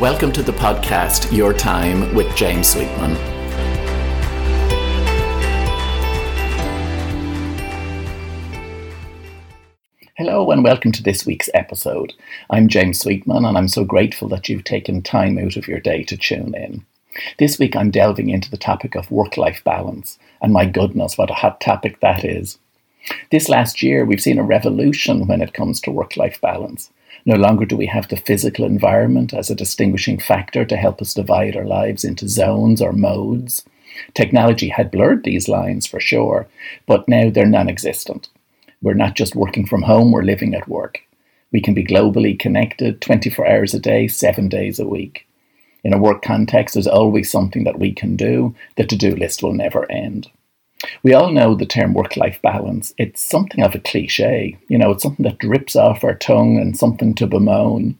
Welcome to the podcast Your Time with James Sweetman. Hello and welcome to this week's episode. I'm James Sweetman and I'm so grateful that you've taken time out of your day to tune in. This week I'm delving into the topic of work life balance, and my goodness, what a hot topic that is. This last year, we've seen a revolution when it comes to work life balance. No longer do we have the physical environment as a distinguishing factor to help us divide our lives into zones or modes. Technology had blurred these lines for sure, but now they're non existent. We're not just working from home, we're living at work. We can be globally connected 24 hours a day, seven days a week. In a work context, there's always something that we can do. The to do list will never end. We all know the term work life balance. It's something of a cliche. You know, it's something that drips off our tongue and something to bemoan.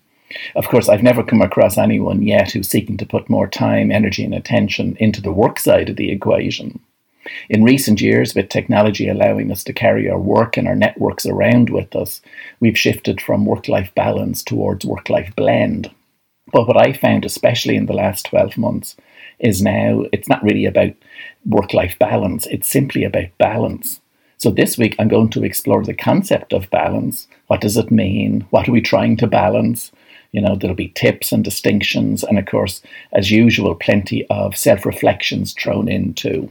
Of course, I've never come across anyone yet who's seeking to put more time, energy, and attention into the work side of the equation. In recent years, with technology allowing us to carry our work and our networks around with us, we've shifted from work life balance towards work life blend. But what I found, especially in the last 12 months, is now it's not really about work life balance, it's simply about balance. So this week I'm going to explore the concept of balance. What does it mean? What are we trying to balance? You know, there'll be tips and distinctions, and of course, as usual, plenty of self reflections thrown in too.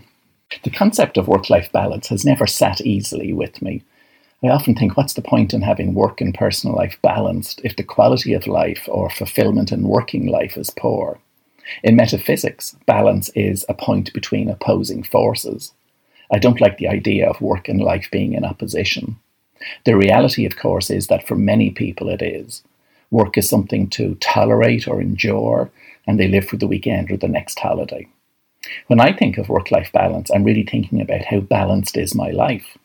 The concept of work life balance has never sat easily with me. I often think, what's the point in having work and personal life balanced if the quality of life or fulfillment in working life is poor? In metaphysics, balance is a point between opposing forces. I don't like the idea of work and life being in opposition. The reality, of course, is that for many people it is. Work is something to tolerate or endure, and they live for the weekend or the next holiday. When I think of work life balance, I'm really thinking about how balanced is my life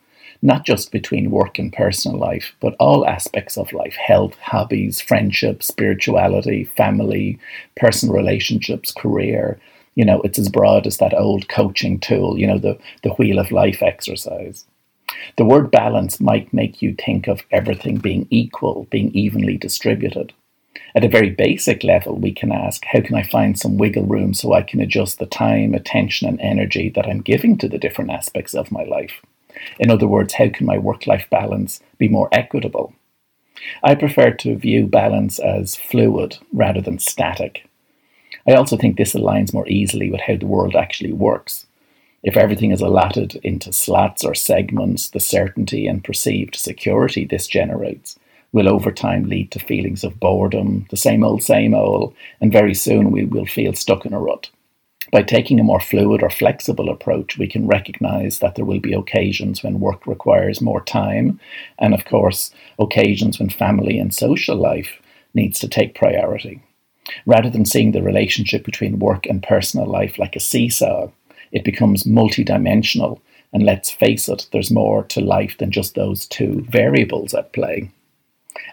not just between work and personal life, but all aspects of life health, hobbies, friendship, spirituality, family, personal relationships, career. You know, it's as broad as that old coaching tool, you know, the, the wheel of life exercise. The word balance might make you think of everything being equal, being evenly distributed. At a very basic level, we can ask, how can I find some wiggle room so I can adjust the time, attention, and energy that I'm giving to the different aspects of my life? In other words, how can my work life balance be more equitable? I prefer to view balance as fluid rather than static. I also think this aligns more easily with how the world actually works. If everything is allotted into slats or segments, the certainty and perceived security this generates will over time lead to feelings of boredom, the same old, same old, and very soon we will feel stuck in a rut. By taking a more fluid or flexible approach, we can recognize that there will be occasions when work requires more time, and of course, occasions when family and social life needs to take priority. Rather than seeing the relationship between work and personal life like a seesaw, it becomes multidimensional. And let's face it, there's more to life than just those two variables at play.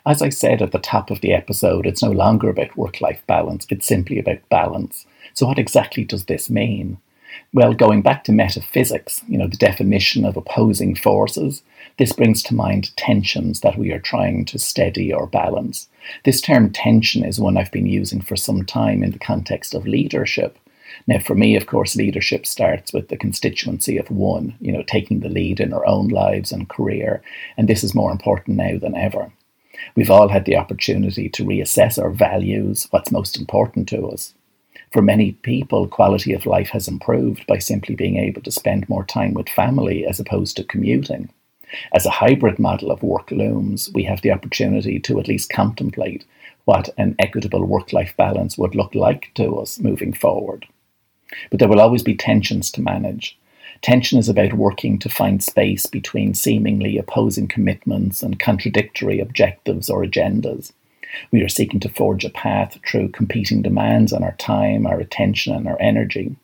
As I said at the top of the episode, it's no longer about work life balance, it's simply about balance. So, what exactly does this mean? Well, going back to metaphysics, you know, the definition of opposing forces, this brings to mind tensions that we are trying to steady or balance. This term tension is one I've been using for some time in the context of leadership. Now, for me, of course, leadership starts with the constituency of one, you know, taking the lead in our own lives and career, and this is more important now than ever. We've all had the opportunity to reassess our values, what's most important to us. For many people, quality of life has improved by simply being able to spend more time with family as opposed to commuting. As a hybrid model of work looms, we have the opportunity to at least contemplate what an equitable work life balance would look like to us moving forward. But there will always be tensions to manage. Tension is about working to find space between seemingly opposing commitments and contradictory objectives or agendas. We are seeking to forge a path through competing demands on our time, our attention, and our energy.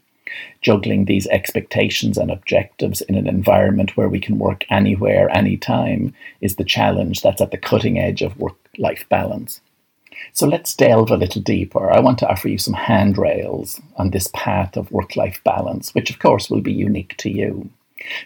Juggling these expectations and objectives in an environment where we can work anywhere, anytime, is the challenge that's at the cutting edge of work life balance. So let's delve a little deeper. I want to offer you some handrails on this path of work life balance, which of course will be unique to you.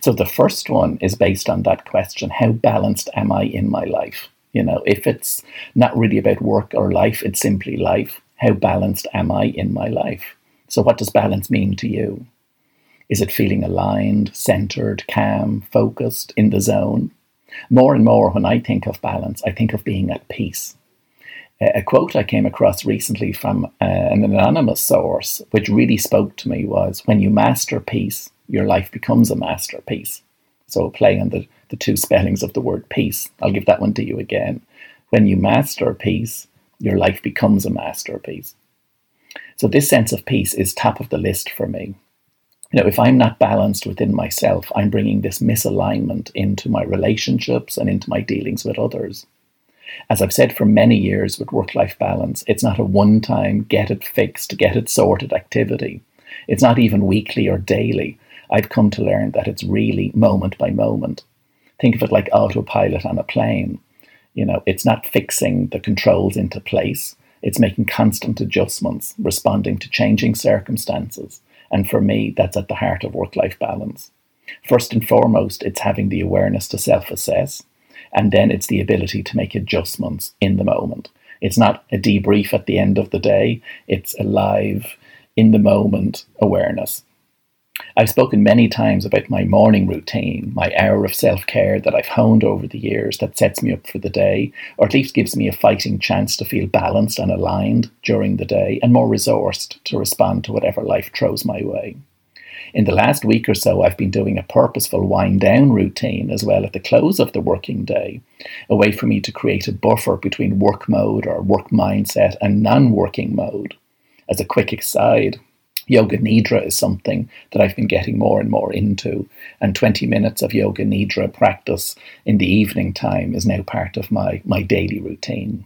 So the first one is based on that question How balanced am I in my life? You know, if it's not really about work or life, it's simply life, How balanced am I in my life? So, what does balance mean to you? Is it feeling aligned, centered, calm, focused, in the zone? More and more, when I think of balance, I think of being at peace. A quote I came across recently from uh, an anonymous source, which really spoke to me, was When you master peace, your life becomes a masterpiece. So, play on the, the two spellings of the word peace. I'll give that one to you again. When you master peace, your life becomes a masterpiece. So, this sense of peace is top of the list for me. You know, if I'm not balanced within myself, I'm bringing this misalignment into my relationships and into my dealings with others. As I've said for many years with work life balance, it's not a one time, get it fixed, get it sorted activity. It's not even weekly or daily. I've come to learn that it's really moment by moment. Think of it like autopilot on a plane. You know, it's not fixing the controls into place, it's making constant adjustments, responding to changing circumstances. And for me, that's at the heart of work life balance. First and foremost, it's having the awareness to self assess, and then it's the ability to make adjustments in the moment. It's not a debrief at the end of the day, it's a live, in the moment awareness. I've spoken many times about my morning routine, my hour of self care that I've honed over the years that sets me up for the day, or at least gives me a fighting chance to feel balanced and aligned during the day and more resourced to respond to whatever life throws my way. In the last week or so, I've been doing a purposeful wind down routine as well at the close of the working day, a way for me to create a buffer between work mode or work mindset and non working mode. As a quick aside, Yoga Nidra is something that I've been getting more and more into, and 20 minutes of Yoga Nidra practice in the evening time is now part of my, my daily routine.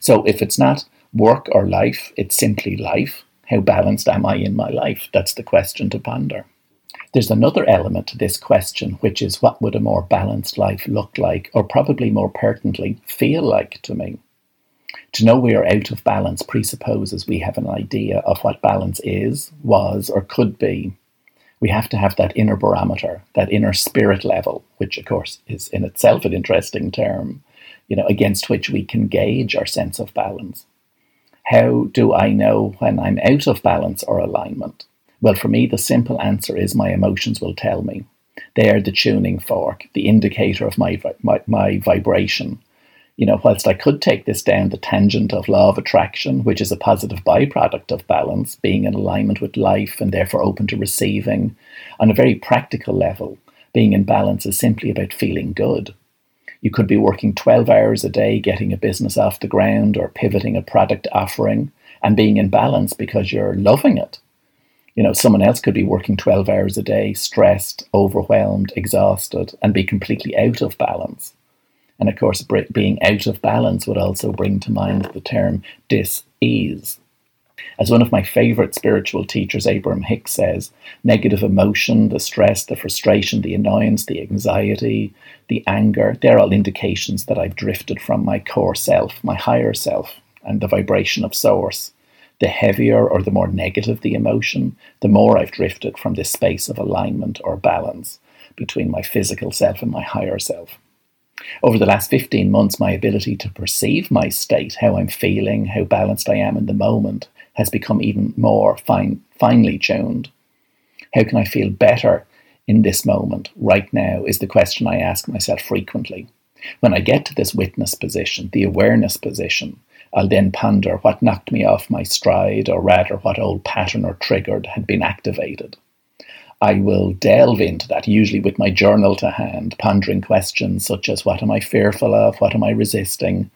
So if it's not work or life, it's simply life. How balanced am I in my life? That's the question to ponder. There's another element to this question, which is what would a more balanced life look like, or probably more pertinently, feel like to me? To know we are out of balance presupposes we have an idea of what balance is, was, or could be. We have to have that inner barometer, that inner spirit level, which of course is in itself an interesting term, you know, against which we can gauge our sense of balance. How do I know when I'm out of balance or alignment? Well, for me, the simple answer is my emotions will tell me. They are the tuning fork, the indicator of my, my, my vibration, you know, whilst I could take this down the tangent of law of attraction, which is a positive byproduct of balance, being in alignment with life and therefore open to receiving, on a very practical level, being in balance is simply about feeling good. You could be working 12 hours a day getting a business off the ground or pivoting a product offering and being in balance because you're loving it. You know, someone else could be working 12 hours a day, stressed, overwhelmed, exhausted, and be completely out of balance. And of course, being out of balance would also bring to mind the term dis-ease. As one of my favorite spiritual teachers, Abraham Hicks, says, negative emotion, the stress, the frustration, the annoyance, the anxiety, the anger, they're all indications that I've drifted from my core self, my higher self, and the vibration of source. The heavier or the more negative the emotion, the more I've drifted from this space of alignment or balance between my physical self and my higher self. Over the last 15 months, my ability to perceive my state, how I'm feeling, how balanced I am in the moment, has become even more fine, finely tuned. How can I feel better in this moment, right now, is the question I ask myself frequently. When I get to this witness position, the awareness position, I'll then ponder what knocked me off my stride, or rather, what old pattern or triggered had been activated. I will delve into that, usually with my journal to hand, pondering questions such as what am I fearful of? What am I resisting?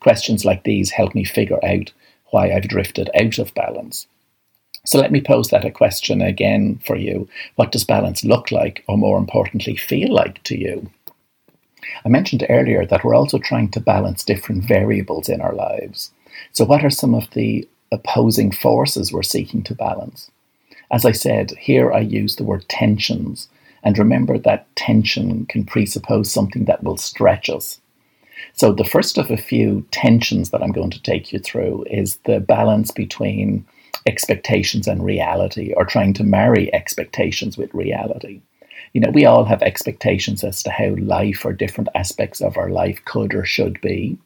Questions like these help me figure out why I've drifted out of balance. So let me pose that a question again for you. What does balance look like, or more importantly, feel like to you? I mentioned earlier that we're also trying to balance different variables in our lives. So, what are some of the opposing forces we're seeking to balance? As I said, here I use the word tensions, and remember that tension can presuppose something that will stretch us. So, the first of a few tensions that I'm going to take you through is the balance between expectations and reality, or trying to marry expectations with reality. You know, we all have expectations as to how life or different aspects of our life could or should be.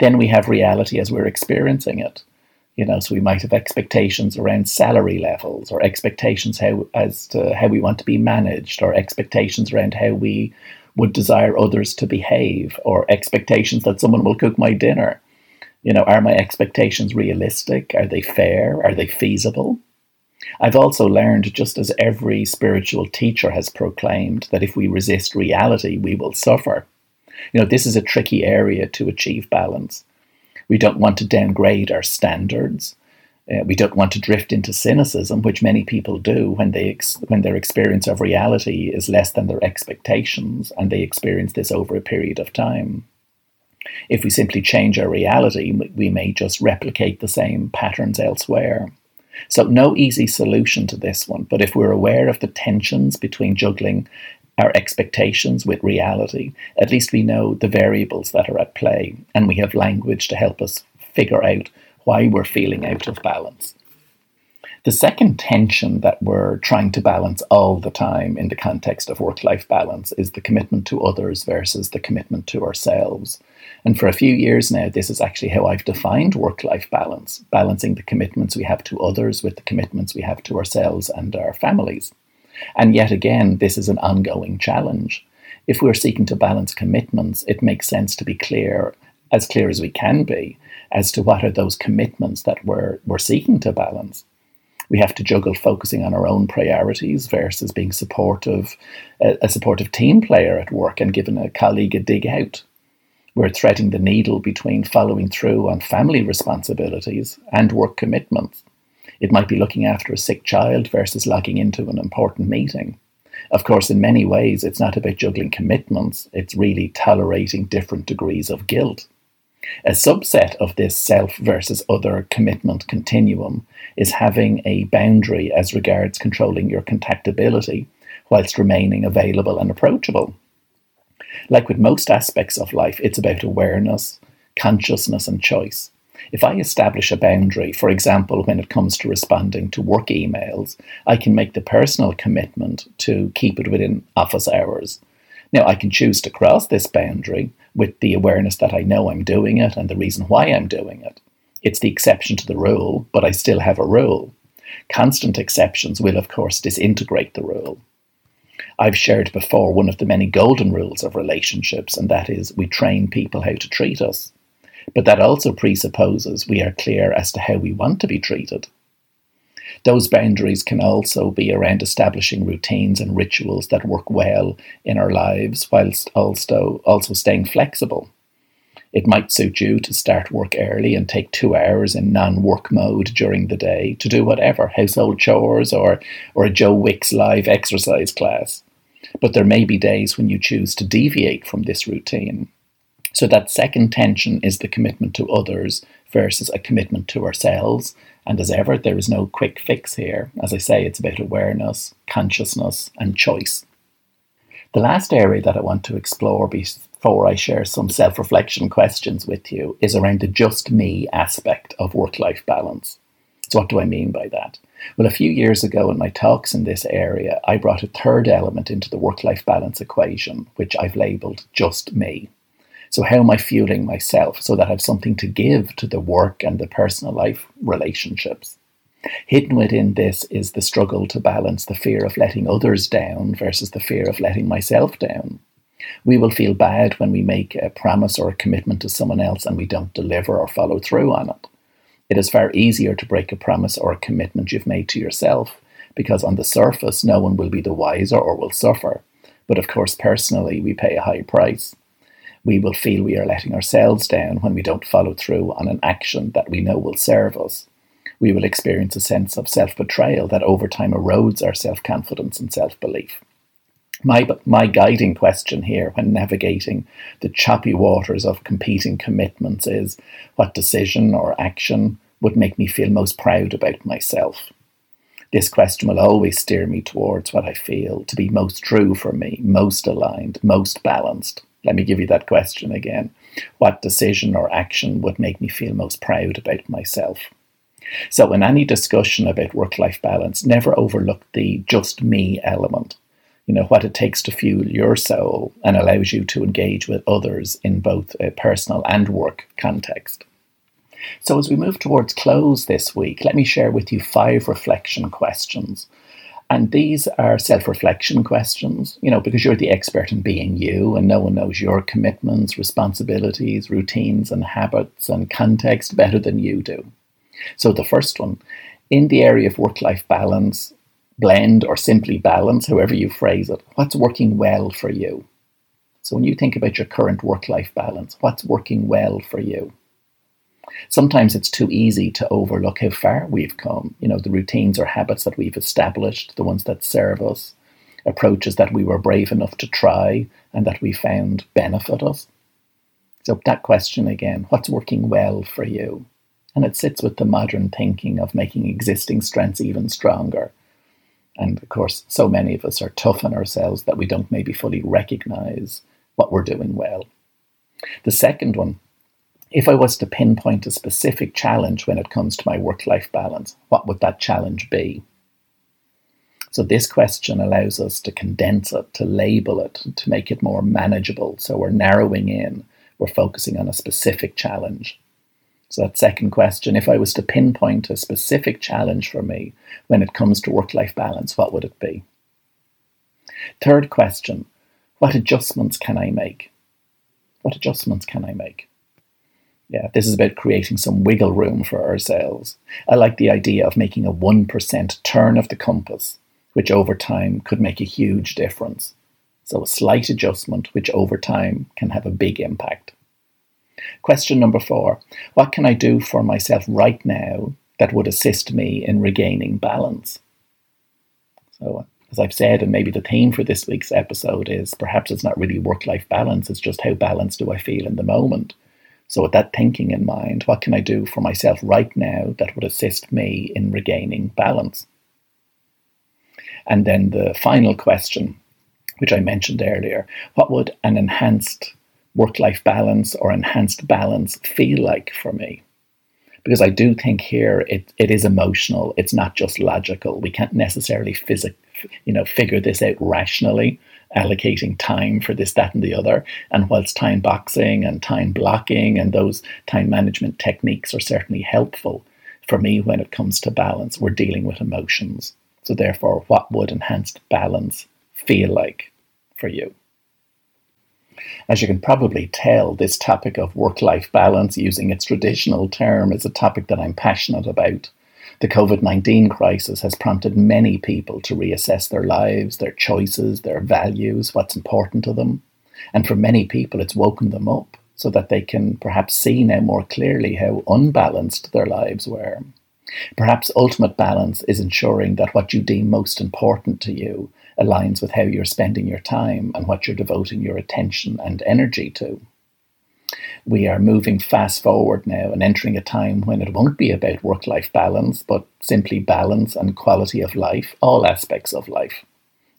Then we have reality as we're experiencing it You know, so we might have expectations around salary levels, or expectations how as to how we want to be managed, or expectations around how we would desire others to behave, or expectations that someone will cook my dinner. You know, are my expectations realistic? Are they fair? Are they feasible? I've also learned, just as every spiritual teacher has proclaimed, that if we resist reality, we will suffer. You know, this is a tricky area to achieve balance. We don't want to downgrade our standards. Uh, we don't want to drift into cynicism, which many people do when they ex- when their experience of reality is less than their expectations, and they experience this over a period of time. If we simply change our reality, we may just replicate the same patterns elsewhere. So, no easy solution to this one, but if we're aware of the tensions between juggling our expectations with reality, at least we know the variables that are at play and we have language to help us figure out why we're feeling out of balance. The second tension that we're trying to balance all the time in the context of work life balance is the commitment to others versus the commitment to ourselves. And for a few years now, this is actually how I've defined work life balance balancing the commitments we have to others with the commitments we have to ourselves and our families. And yet again, this is an ongoing challenge. If we're seeking to balance commitments, it makes sense to be clear, as clear as we can be, as to what are those commitments that we're, we're seeking to balance. We have to juggle focusing on our own priorities versus being supportive, a, supportive team player at work and giving a colleague a dig out. We're threading the needle between following through on family responsibilities and work commitments. It might be looking after a sick child versus logging into an important meeting. Of course, in many ways, it's not about juggling commitments, it's really tolerating different degrees of guilt. A subset of this self versus other commitment continuum is having a boundary as regards controlling your contactability whilst remaining available and approachable. Like with most aspects of life, it's about awareness, consciousness, and choice. If I establish a boundary, for example, when it comes to responding to work emails, I can make the personal commitment to keep it within office hours. Now, I can choose to cross this boundary with the awareness that I know I'm doing it and the reason why I'm doing it. It's the exception to the rule, but I still have a rule. Constant exceptions will, of course, disintegrate the rule. I've shared before one of the many golden rules of relationships, and that is we train people how to treat us. But that also presupposes we are clear as to how we want to be treated. Those boundaries can also be around establishing routines and rituals that work well in our lives whilst also, also staying flexible. It might suit you to start work early and take two hours in non work mode during the day to do whatever household chores or, or a Joe Wicks live exercise class. But there may be days when you choose to deviate from this routine. So that second tension is the commitment to others versus a commitment to ourselves. And as ever, there is no quick fix here. As I say, it's about awareness, consciousness, and choice. The last area that I want to explore before I share some self reflection questions with you is around the just me aspect of work life balance. So, what do I mean by that? Well, a few years ago in my talks in this area, I brought a third element into the work life balance equation, which I've labelled just me. So, how am I fueling myself so that I have something to give to the work and the personal life relationships? Hidden within this is the struggle to balance the fear of letting others down versus the fear of letting myself down. We will feel bad when we make a promise or a commitment to someone else and we don't deliver or follow through on it. It is far easier to break a promise or a commitment you've made to yourself because on the surface no one will be the wiser or will suffer. But of course, personally, we pay a high price we will feel we are letting ourselves down when we don't follow through on an action that we know will serve us. We will experience a sense of self betrayal that over time erodes our self confidence and self belief. My, my guiding question here when navigating the choppy waters of competing commitments is what decision or action would make me feel most proud about myself? This question will always steer me towards what I feel to be most true for me, most aligned, most balanced. Let me give you that question again. What decision or action would make me feel most proud about myself? So, in any discussion about work life balance, never overlook the just me element. You know, what it takes to fuel your soul and allows you to engage with others in both a personal and work context. So, as we move towards close this week, let me share with you five reflection questions. And these are self reflection questions, you know, because you're the expert in being you, and no one knows your commitments, responsibilities, routines, and habits and context better than you do. So, the first one in the area of work life balance, blend, or simply balance, however you phrase it, what's working well for you? So, when you think about your current work life balance, what's working well for you? Sometimes it's too easy to overlook how far we've come. You know, the routines or habits that we've established, the ones that serve us, approaches that we were brave enough to try and that we found benefit us. So, that question again what's working well for you? And it sits with the modern thinking of making existing strengths even stronger. And of course, so many of us are tough on ourselves that we don't maybe fully recognize what we're doing well. The second one if I was to pinpoint a specific challenge when it comes to my work life balance, what would that challenge be? So, this question allows us to condense it, to label it, to make it more manageable. So, we're narrowing in, we're focusing on a specific challenge. So, that second question if I was to pinpoint a specific challenge for me when it comes to work life balance, what would it be? Third question what adjustments can I make? What adjustments can I make? Yeah, this is about creating some wiggle room for ourselves. I like the idea of making a 1% turn of the compass, which over time could make a huge difference. So, a slight adjustment, which over time can have a big impact. Question number four What can I do for myself right now that would assist me in regaining balance? So, as I've said, and maybe the theme for this week's episode is perhaps it's not really work life balance, it's just how balanced do I feel in the moment. So, with that thinking in mind, what can I do for myself right now that would assist me in regaining balance? And then the final question, which I mentioned earlier what would an enhanced work life balance or enhanced balance feel like for me? Because I do think here it, it is emotional, it's not just logical. We can't necessarily physic, you know, figure this out rationally allocating time for this, that, and the other. And whilst time boxing and time blocking and those time management techniques are certainly helpful, for me, when it comes to balance, we're dealing with emotions. So, therefore, what would enhanced balance feel like for you? As you can probably tell, this topic of work life balance, using its traditional term, is a topic that I'm passionate about. The COVID 19 crisis has prompted many people to reassess their lives, their choices, their values, what's important to them. And for many people, it's woken them up so that they can perhaps see now more clearly how unbalanced their lives were. Perhaps ultimate balance is ensuring that what you deem most important to you aligns with how you're spending your time and what you're devoting your attention and energy to we are moving fast forward now and entering a time when it won't be about work life balance, but simply balance and quality of life, all aspects of life.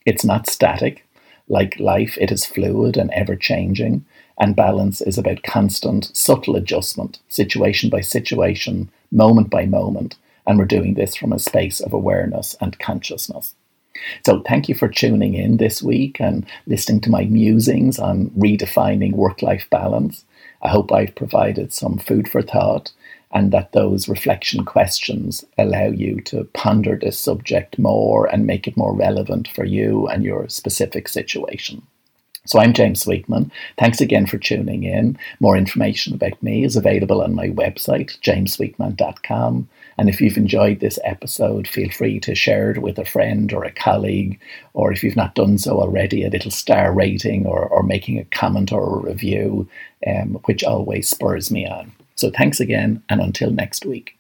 It's not static. Like life, it is fluid and ever changing, and balance is about constant, subtle adjustment, situation by situation, moment by moment, and we're doing this from a space of awareness and consciousness. So, thank you for tuning in this week and listening to my musings on redefining work life balance. I hope I've provided some food for thought and that those reflection questions allow you to ponder this subject more and make it more relevant for you and your specific situation. So I'm James Sweetman. Thanks again for tuning in. More information about me is available on my website, jamessweetman.com. And if you've enjoyed this episode, feel free to share it with a friend or a colleague, or if you've not done so already, a little star rating or, or making a comment or a review, um, which always spurs me on. So thanks again, and until next week.